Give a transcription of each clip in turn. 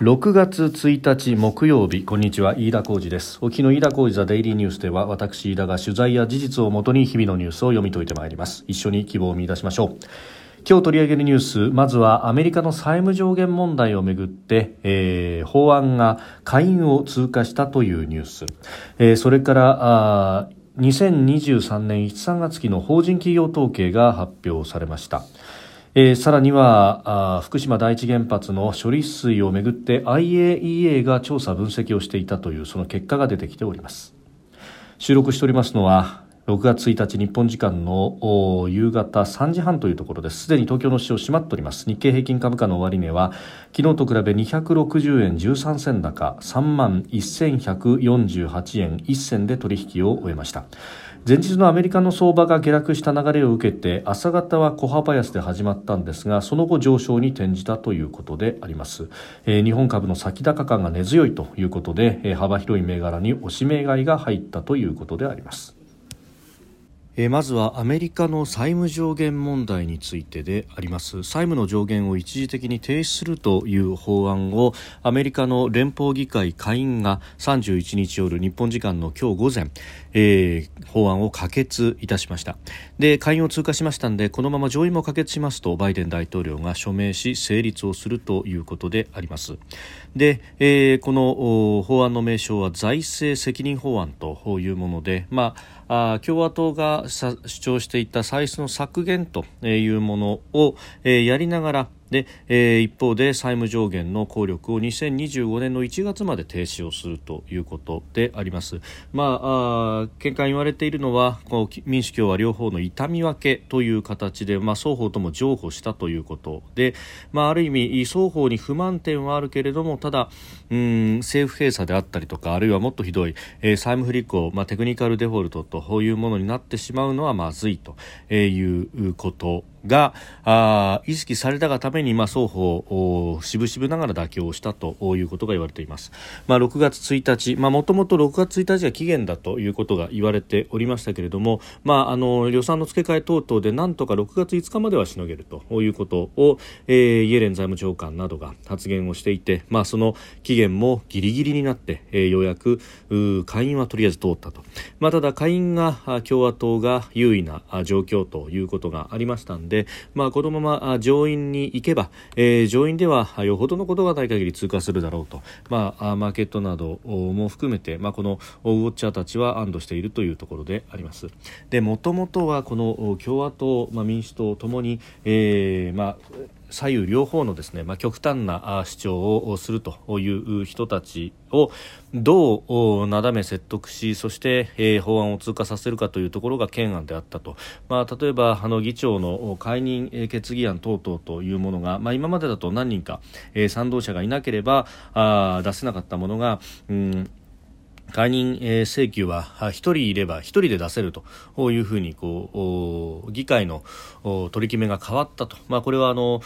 6月1日木曜日こんにちは飯田浩二です。沖の飯田浩二ザデイリーニュースでは私飯田が取材や事実をもとに日々のニュースを読み解いてまいります。一緒に希望を見出しましょう。今日取り上げるニュースまずはアメリカの債務上限問題をめぐって、えー、法案が下院を通過したというニュース、えー、それからあ2023年1、3月期の法人企業統計が発表されました。えー、さらには福島第一原発の処理水をめぐって IAEA が調査分析をしていたというその結果が出てきております。収録しておりますのは6月1日日本時間の夕方3時半というところです。すでに東京の市場閉まっております。日経平均株価の終値は昨日と比べ260円13銭高3万1148円1銭で取引を終えました。前日のアメリカの相場が下落した流れを受けて朝方は小幅安で始まったんですがその後上昇に転じたということであります、えー、日本株の先高感が根強いということで、えー、幅広い銘柄に押し銘買いが入ったということであります。えまずはアメリカの債務上限問題についてであります。債務の上限を一時的に停止するという法案をアメリカの連邦議会下院が31日夜日本時間の今日午前、えー、法案を可決いたしました。で下院を通過しましたのでこのまま上院も可決しますとバイデン大統領が署名し成立をするということであります。で、えー、この法案の名称は財政責任法案というものでまああ共和党が主張していた歳出の削減というものを、えー、やりながらで、えー、一方で債務上限の効力を2025年の1月まで停止をするということであります。まあ、あ見解言われているのはこう民主共和両方の痛み分けという形で、まあ、双方とも譲歩したということで、まあ、ある意味双方に不満点はあるけれどもただうん政府閉鎖であったりとかあるいはもっとひどい、えー、債務不履行、まあ、テクニカルデフォルトというものになってしまうのはまずいということがあ意識されたがために、まあ、双方渋々ながら妥協したということが言われています、まあ、6月1日もともと6月1日が期限だということが言われておりましたけれども、まあ、あの予算の付け替え等々でなんとか6月5日まではしのげるということを、えー、イエレン財務長官などが発言をしていて、まあ、その期限もギリギリになって、えー、ようやく下院はとりあえず通ったと、まあ、ただ下院が共和党が優位な状況ということがありましたのでで、まあ、このまま上院に行けば、えー、上院ではよほどのことがない限り通過するだろうと、まあ、マーケットなども含めて、まあ、このウォッチャーたちは安堵しているというところであります。で、もともとはこの共和党、まあ、民主党ともに、えー、まあ左右両方のですね、まあ、極端な主張をするという人たちをどうなだめ説得しそして、えー、法案を通過させるかというところが懸案であったと、まあ、例えばあの議長の解任決議案等々というものが、まあ、今までだと何人か、えー、賛同者がいなければあ出せなかったものが、うん解任、え請求は1人いれば1人で出せるというふうにこう議会の取り決めが変わったと、まあ、これはあの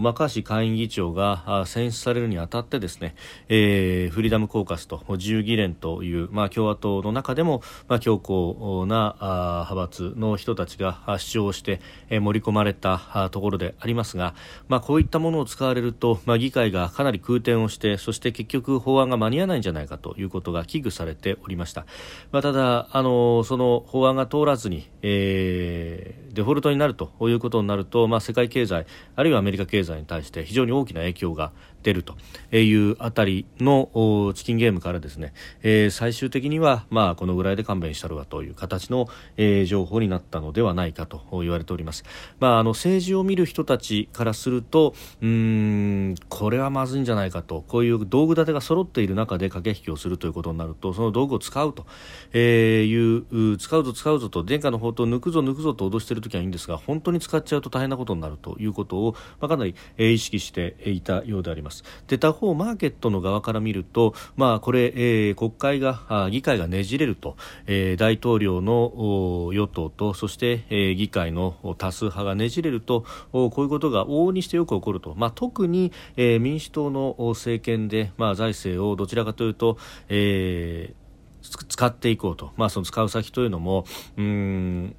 マカーシー下院議長が選出されるにあたってですね、えー、フリーダムコーカスと自由議連という、まあ、共和党の中でも、まあ、強硬な派閥の人たちが主張して、えー、盛り込まれたところでありますが、まあ、こういったものを使われると、まあ、議会がかなり空転をしてそして結局法案が間に合わないんじゃないかということが危惧されておりました、まあ、ただあのその法案が通らずに、えー、デフォルトになるということになると、まあ、世界経済あるいはアメリカ経済に対して非常に大きな影響が出るというあたりのチキンゲームからですね、えー、最終的には、まあ、このぐらいで勘弁したるわという形の、えー、情報になったのではないかと言われております、まあ、あの政治を見る人たちからするとうんこれはまずいんじゃないかとこういう道具立てが揃っている中で駆け引きをするということになるとその道具を使うと、えいう使うぞ使うぞと殿下の宝刀抜くぞ抜くぞと脅している時はいいんですが本当に使っちゃうと大変なことになるということを、まあ、かなり、えー、意識していたようであります。で他方、マーケットの側から見ると、まあ、これ、えー、国会が議会がねじれると、えー、大統領の与党とそして、えー、議会の多数派がねじれるとこういうことが往々にしてよく起こると、まあ、特に、えー、民主党の政権で、まあ、財政をどちらかというと、えー、使っていこうと、まあ、その使う先というのもうん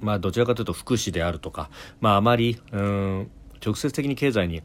まあ、どちらかというと福祉であるとか、まあ、あまりうん直接的に経済に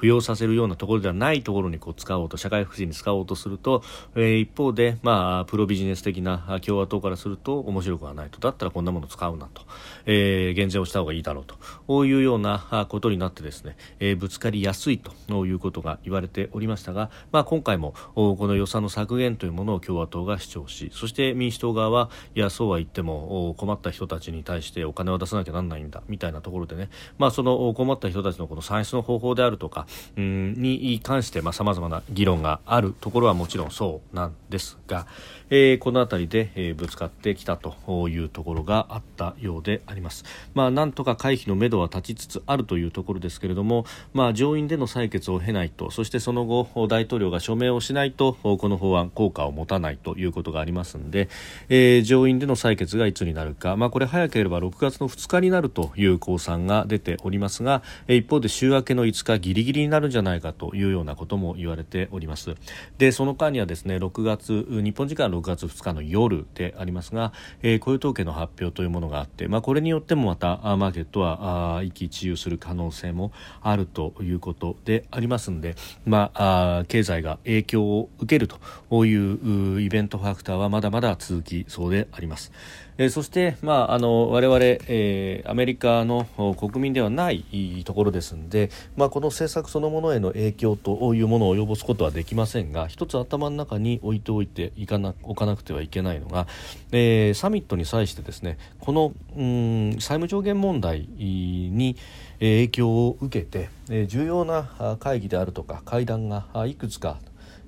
扶養させるようなところではないところにこう使おうと社会福祉に使おうとすると、えー、一方で、まあ、プロビジネス的な共和党からすると面白くはないと。だったらこんなもの使うなと、えー、減税をした方がいいだろうと。こういうようなことになってですね、えー、ぶつかりやすいということが言われておりましたが、まあ、今回もこの予算の削減というものを共和党が主張しそして民主党側はいやそうは言っても困った人たちに対してお金を出さなきゃなんないんだみたいなところでね、まあ、その困った人たちのこの算出の方法であるとかうんに関してさまざ、まな議論があるところはもちろんそうなんですが、えー、この辺りで、えー、ぶつかってきたというところがあったようであります。まあ、なんとか回避のめどは立ちつつあるというところですけれども、まあ、上院での採決を経ないとそしてその後大統領が署名をしないとこの法案効果を持たないということがありますので、えー、上院での採決がいつになるか、まあ、これ早ければ6月の2日になるという公算が出ておりますが一方で週明けの5日ギリギリになるんじゃないかというようなことも言われておりますでその間にはですね6月日本時間6月2日の夜でありますが、えー、雇用統計の発表というものがあって、まあ、これによってもまたマーケットは一喜一憂する可能性もあるということでありますので、まあ、経済が影響を受けるというイベントファクターはまだまだ続きそうであります。えー、そして、まあ、あの我々、え、アメリカの国民ではないところですので、まあ、この政策そのものへの影響というものを及ぼすことはできませんが一つ頭の中に置いておいていかなおかなくてはいけないのが、え、サミットに際してですねこのうん債務上限問題に影響を受けて重要な会議であるとか会談がいくつか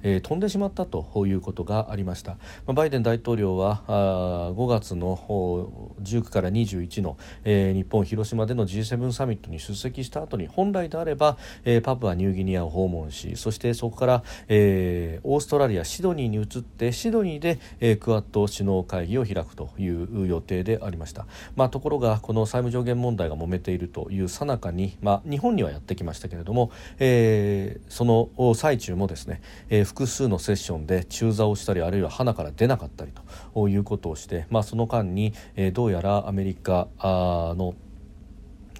えー、飛んでしまったということがありました、ま、バイデン大統領はあ5月の19から21の、えー、日本広島での G7 サミットに出席した後に本来であれば、えー、パプアニューギニアを訪問しそしてそこから、えー、オーストラリアシドニーに移ってシドニーで、えー、クアッド首脳会議を開くという予定でありました、まあ、ところがこの債務上限問題が揉めているというさなかに、まあ、日本にはやってきましたけれども、えー、その最中もですね、えー複数のセッションで中座をしたりあるいは花から出なかったりということをして、まあ、その間に、え、どうやらアメリカの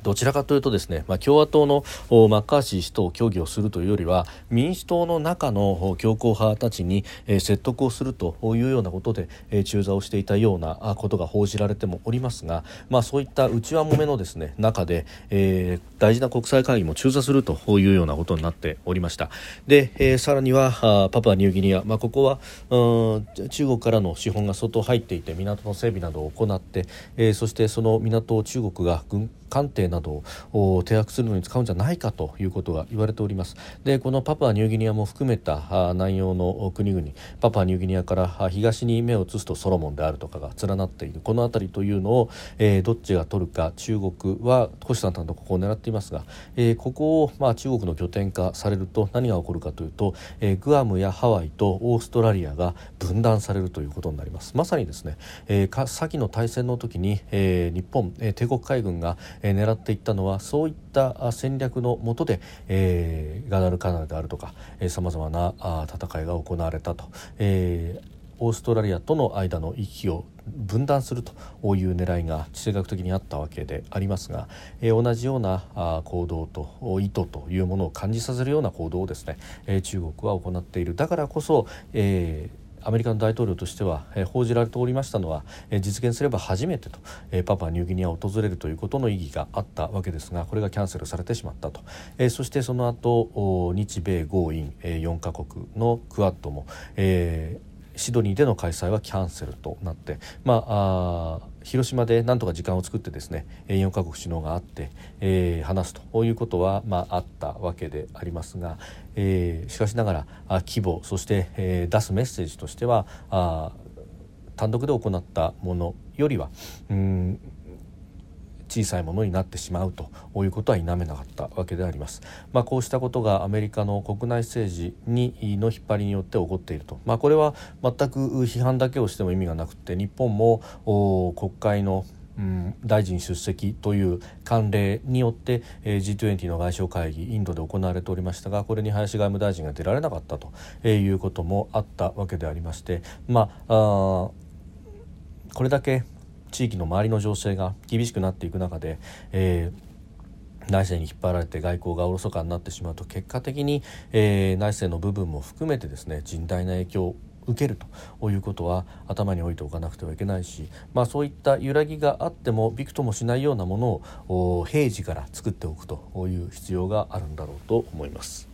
どちらかというとですね、まあ、共和党のマッカーシー氏と協議をするというよりは民主党の中の強硬派たちに、説得をするというようなことで、えー、中座をしていたようなことが報じられてもおりますが、まあ、そういった内輪もめのですね中で、えー、大事な国際会議も中座するというようなことになっておりました。で、えー、さらにはパプアニューギニア、まあ、ここは中国からの資本が相当入っていて港の整備などを行って、えー、そしてその港を中国が軍艦艇などを停泊するのに使うんじゃないかということが言われております。でこのパプアニューギニアも含めた南洋の国々。パプアニューギニアから東に目を移すとソロモンであるとかが連なっている。この辺りというのを、えー、どっちが取るか中国は星さんとここを狙っていますが、えー、ここを、まあ、中国の拠点化されると何が起こるかというと、えー、グアムやハワイとオーストラリアが分断されるということになります。まさにですね、えー、先の大戦の時に、えー、日本、えー、帝国海軍が、え、狙っていったのはそういった戦略のもとで、えー、ガダルカナルであるとかさまざまなあ戦いが行われたと、えー、オーストラリアとの間の行きを分断するという狙いが地政学的にあったわけでありますが、え、同じような行動と意図というものを感じさせるような行動をですね、え、中国は行っている。だからこそ、えーアメリカの大統領としては、え、報じられておりましたのは、え、実現すれば初めてと、え、パパニューギニアを訪れるということの意義があったわけですがこれがキャンセルされてしまったと、え、そしてその後日米豪印、え、4カ国のクアッドも、えシドニーでの開催はキャンセルとなって、ま、あ広島でなんとか時間を作ってですね4カ国首脳があって、えー、話すということは、まあ、あったわけでありますが、えー、しかしながら規模そして、えー、出すメッセージとしてはあ単独で行ったものよりはうん小さいものになってしまうということは否めなかったわけであります。まあ、こうしたことがアメリカの国内政治にの引っ張りによって起こっていると、まあ、これは全く批判だけをしても意味がなくて日本も国会の、大臣出席という慣例によって、えー、G20 の外相会議インドで行われておりましたがこれに林外務大臣が出られなかったということもあったわけでありまして、まあ、あこれだけ地域の周りの情勢が厳しくなっていく中で、えー内政に引っ張られて外交がおろそかになってしまうと結果的に、えー、内政の部分も含めてですね甚大な影響を受けるということは頭に置いておかなくてはいけないし、まあ、そういった揺らぎがあってもびくともしないようなものを平時から作っておくという必要があるんだろうと思います。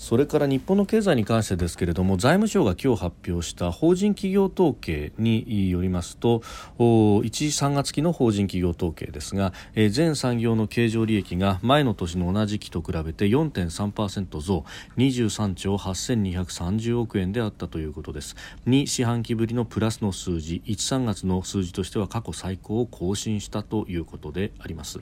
それから日本の経済に関してですけれども財務省が今日発表した法人企業統計によりますと1、3月期の法人企業統計ですが、全産業の経常利益が前の年の同じ期と比べて4.3%増23兆8230億円であったということです。2四半期ぶりのプラスの数字1、3月の数字としては過去最高を更新したということであります。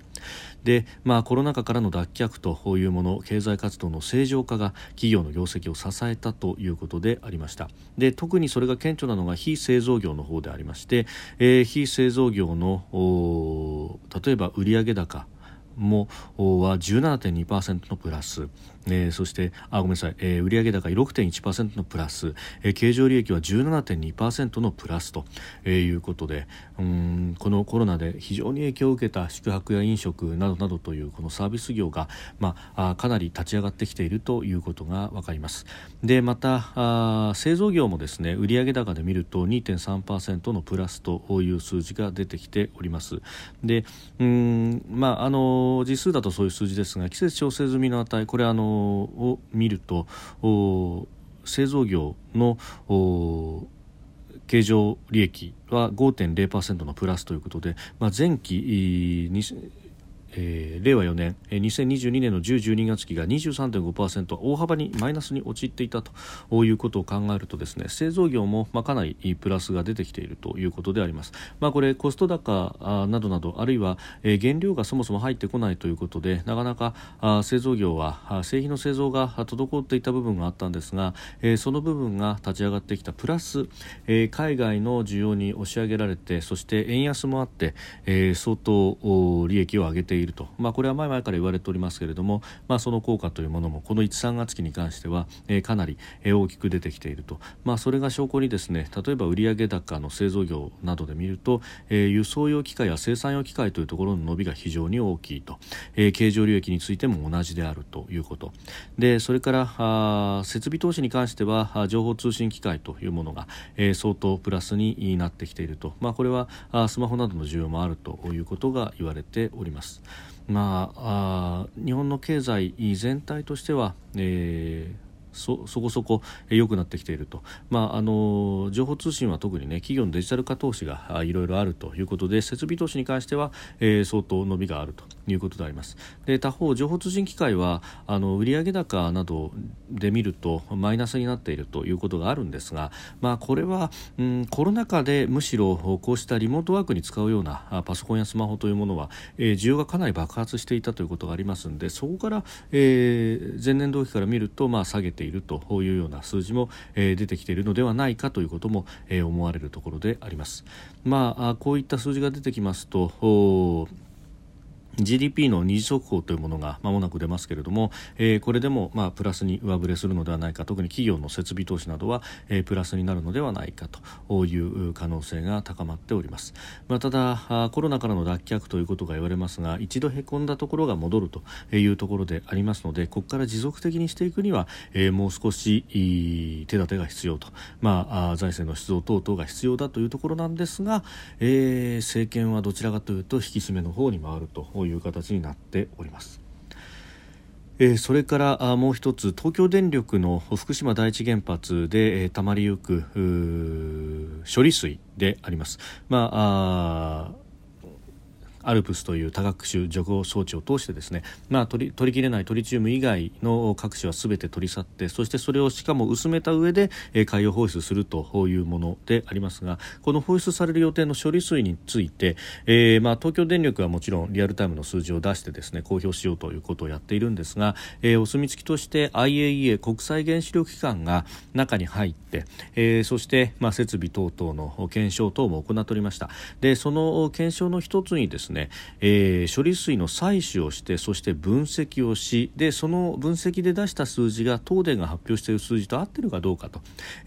で、まあ、コロナ禍からの脱却というもの経済活動の正常化が企業の業績を支えたということでありました。で特にそれが顕著なのが非製造業の方でありまして、えー、非製造業の例えば売上高もは17.2%のプラス。えー、そしてあごめんなさい、えー、売上高6.1%のプラス、えー、経常利益は17.2%のプラスと、えー、いうことでうんこのコロナで非常に影響を受けた宿泊や飲食などなどというこのサービス業が、まあ、かなり立ち上がってきているということが分かります。でまたあ製造業もですね売上高で見ると2.3%のプラスという数字が出てきております。でうんまああの実数だとそういう数字ですが季節調整済みの値これあのを見ると製造業の経常利益は5.0%のプラスということで、まあ、前期えー、令和4年、えー、2022年の10、12月期が23.5%大幅にマイナスに陥っていたということを考えるとですね製造業も、まあ、かなりプラスが出てきているということであります。まあ、これコスト高などなどあるいは、えー、原料がそもそも入ってこないということでなかなかあ製造業は製品の製造が滞っていた部分があったんですが、えー、その部分が立ち上がってきたプラス、えー、海外の需要に押し上げられてそして円安もあって、えー、相当利益を上げていると、まあ、これは前々から言われておりますけれども、まあ、その効果というものもこの1、3月期に関しては、えー、かなり、えー、大きく出てきていると、まあ、それが証拠にですね例えば売上高の製造業などで見ると、えー、輸送用機械や生産用機械というところの伸びが非常に大きいと、えー、経常利益についても同じであるということ。でそれからあ設備投資に関しては情報通信機械というものが、えー、相当プラスになってきていると、まあ、これはあスマホなどの需要もあるということが言われております。まあ、あ日本の経済全体としては、えーそそこそこ良くなってきていると、まあ、あの情報通信は特に、ね、企業のデジタル化投資がいろいろあるということで設備投資に関しては、えー、相当伸びがあるということであります。で他方、情報通信機械はあの売上高などで見るとマイナスになっているということがあるんですが、まあ、これは、うん、コロナ禍でむしろこうしたリモートワークに使うようなパソコンやスマホというものは、えー、需要がかなり爆発していたということがありますのでそこから、えー、前年同期から見ると、まあ、下げている。いるというような数字も、えー、出てきているのではないかということも、えー、思われるところであります。まあ、こういった数字が出てきますと GDP の二次速報というものがまもなく出ますけれども、えー、これでもまあプラスに上振れするのではないか特に企業の設備投資などは、えー、プラスになるのではないかという可能性が高まっております、まあ、ただコロナからの脱却ということが言われますが一度へこんだところが戻るというところでありますのでここから持続的にしていくには、えー、もう少し手立てが必要と、まあ、財政の出動等々が必要だというところなんですが、えー、政権はどちらかというと引き締めの方に回るといういう形になっております。え、それからもう1つ東京電力の福島第一原発で、えー、たまりゆく処理水であります。まあアルプスという多学種除光装置を通してですね、まあ、取り取りきれないトリチウム以外の各種はすべて取り去ってそしてそれをしかも薄めた上で、えー、海洋放出するというものでありますがこの放出される予定の処理水について、えーまあ、東京電力はもちろんリアルタイムの数字を出してですね公表しようということをやっているんですが、えー、お墨付きとして IAEA 国際原子力機関が中に入って、えー、そして、まあ、設備等々の検証等も行っておりました。でその検証の一つにですねね、えー、処理水の採取をしてそして分析をしでその分析で出した数字が東電が発表している数字と合っているかどうかと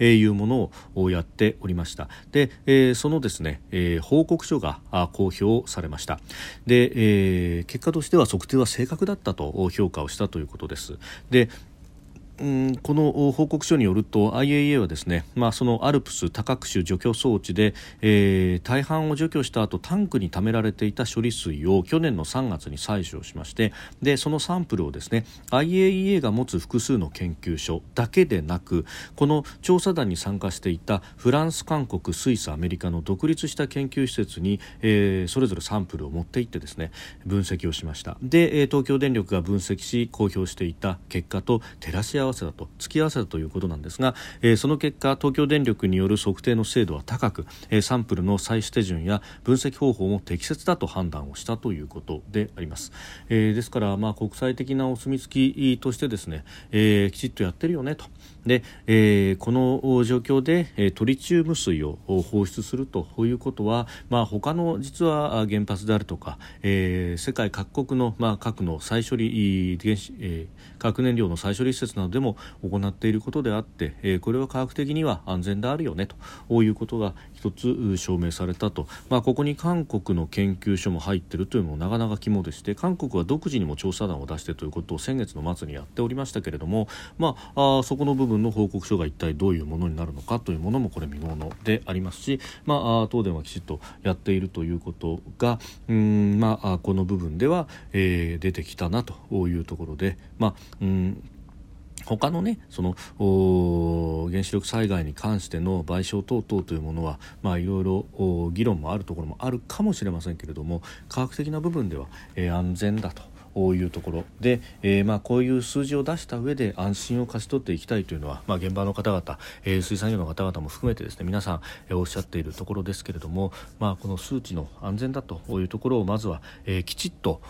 いうものをやっておりました。で、えー、そのですね、えー、報告書が公表されました。で、えー、結果としては測定は正確だったと評価をしたということです。でうんこの報告書によると IAEA はですね、まあ、そのアルプス多角種除去装置で、えー、大半を除去した後タンクに溜められていた処理水を去年の3月に採取をしましてでそのサンプルをですね IAEA が持つ複数の研究所だけでなくこの調査団に参加していたフランス、韓国、スイス、アメリカの独立した研究施設に、えー、それぞれサンプルを持って行ってですね分析をしました。で東京電力が分析し公表していた結果と照らし合わせだと突き合わせだということなんですが、えー、その結果東京電力による測定の精度は高く、えー、サンプルの採取手順や分析方法も適切だと判断をしたということであります、えー、ですからまあ国際的なお墨付きとしてですね、えー、きちっとやってるよねと。で、えー、この状況で、トリチウム水を放出するということは、まあ、他の実は原発であるとか、えー、世界各国の、まあ、核の再処理原子、えー、核燃料の再処理施設などでも行っていることであって、えー、これは科学的には安全であるよねということが一つ証明されたと、まあ、ここに韓国の研究所も入っているというのもなかなか肝でして韓国は独自にも調査団を出してということを先月の末にやっておりましたけれども、まあ、あそこの部分の報告書が一体どういうものになるのかというものもこれ見ものでありますし、まあ、東電はきちっとやっているということがうん、まあ、この部分では、えー、出てきたなというところで、まあ、うん他のねその原子力災害に関しての賠償等々というものは、まあ、いろいろ議論もあるところもあるかもしれませんけれども科学的な部分では、えー、安全だと。いうところ。で、えー、まあこういう数字を出した上で安心を勝ち取っていきたいというのは、まあ、現場の方々、えー、水産業の方々も含めてですね皆さん、えー、おっしゃっているところですけれども、まあ、この数値の安全だというところをまずは、えー、きちっと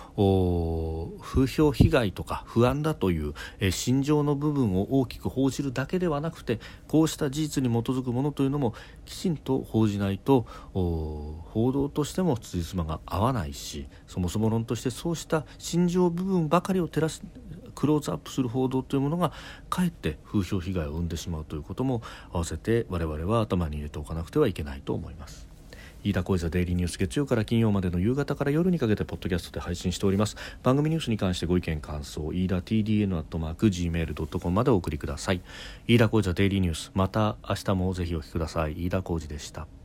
風評被害とか不安だという、えー、心情の部分を大きく報じるだけではなくてこうした事実に基づくものというのもきちんと報じないと報道としても辻褄が合わないしそもそも論としてそうした心情部分ばかりを照らすクローズアップする報道というものがかえって風評被害を生んでしまうということも合わせて我々は頭に入れておかなくてはいけないと思います。飯田小泉デイリーニュース月曜から金曜までの夕方から夜にかけてポッドキャストで配信しております。番組ニュースに関してご意見感想飯田 TDN アットマーク Gmail.com までお送りください。飯田小泉デイリーニュース。また明日もぜひお聞きください。飯田小泉でした。